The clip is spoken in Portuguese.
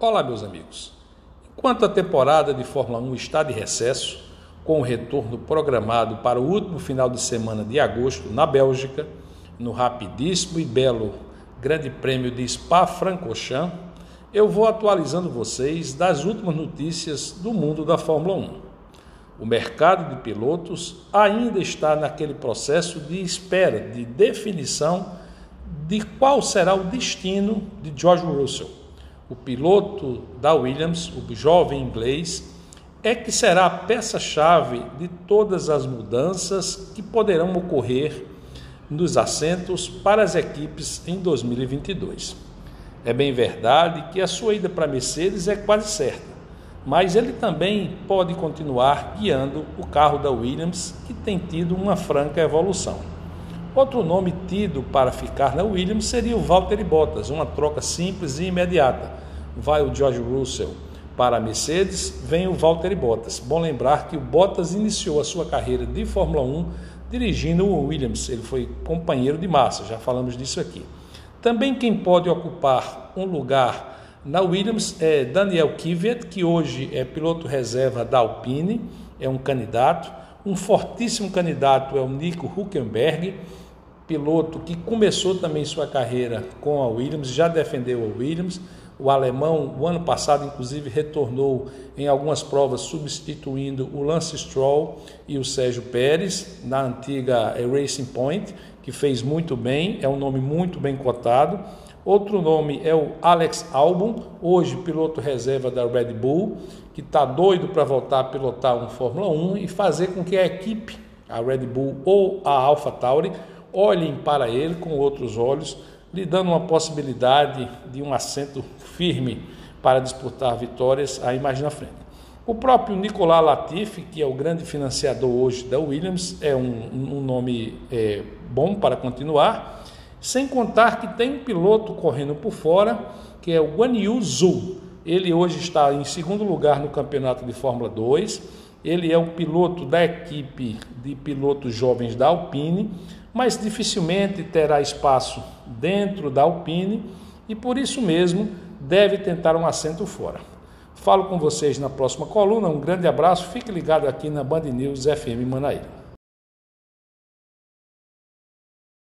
Olá, meus amigos. Enquanto a temporada de Fórmula 1 está de recesso, com o retorno programado para o último final de semana de agosto na Bélgica, no rapidíssimo e belo Grande Prêmio de Spa-Francorchamps, eu vou atualizando vocês das últimas notícias do mundo da Fórmula 1. O mercado de pilotos ainda está naquele processo de espera, de definição de qual será o destino de George Russell o piloto da Williams, o jovem inglês, é que será a peça-chave de todas as mudanças que poderão ocorrer nos assentos para as equipes em 2022. É bem verdade que a sua ida para Mercedes é quase certa, mas ele também pode continuar guiando o carro da Williams, que tem tido uma franca evolução. Outro nome tido para ficar na Williams seria o Valtteri Bottas, uma troca simples e imediata. Vai o George Russell para a Mercedes, vem o Valtteri Bottas. Bom lembrar que o Bottas iniciou a sua carreira de Fórmula 1 dirigindo o Williams. Ele foi companheiro de massa, já falamos disso aqui. Também quem pode ocupar um lugar na Williams é Daniel Kvyat, que hoje é piloto reserva da Alpine, é um candidato. Um fortíssimo candidato é o Nico Huckenberg, piloto que começou também sua carreira com a Williams, já defendeu a Williams. O alemão, o ano passado, inclusive, retornou em algumas provas, substituindo o Lance Stroll e o Sérgio Pérez na antiga Racing Point, que fez muito bem, é um nome muito bem cotado. Outro nome é o Alex Albon, hoje piloto reserva da Red Bull, que está doido para voltar a pilotar um Fórmula 1 e fazer com que a equipe, a Red Bull ou a AlphaTauri, olhem para ele com outros olhos, lhe dando uma possibilidade de um assento firme para disputar vitórias aí mais na frente. O próprio Nicolas Latifi, que é o grande financiador hoje da Williams, é um, um nome é, bom para continuar, sem contar que tem um piloto correndo por fora, que é o Guan Yu Zhu. Ele hoje está em segundo lugar no campeonato de Fórmula 2 ele é o piloto da equipe de pilotos jovens da Alpine, mas dificilmente terá espaço dentro da Alpine e por isso mesmo deve tentar um assento fora. Falo com vocês na próxima coluna. Um grande abraço. Fique ligado aqui na Band News FM Manaíra.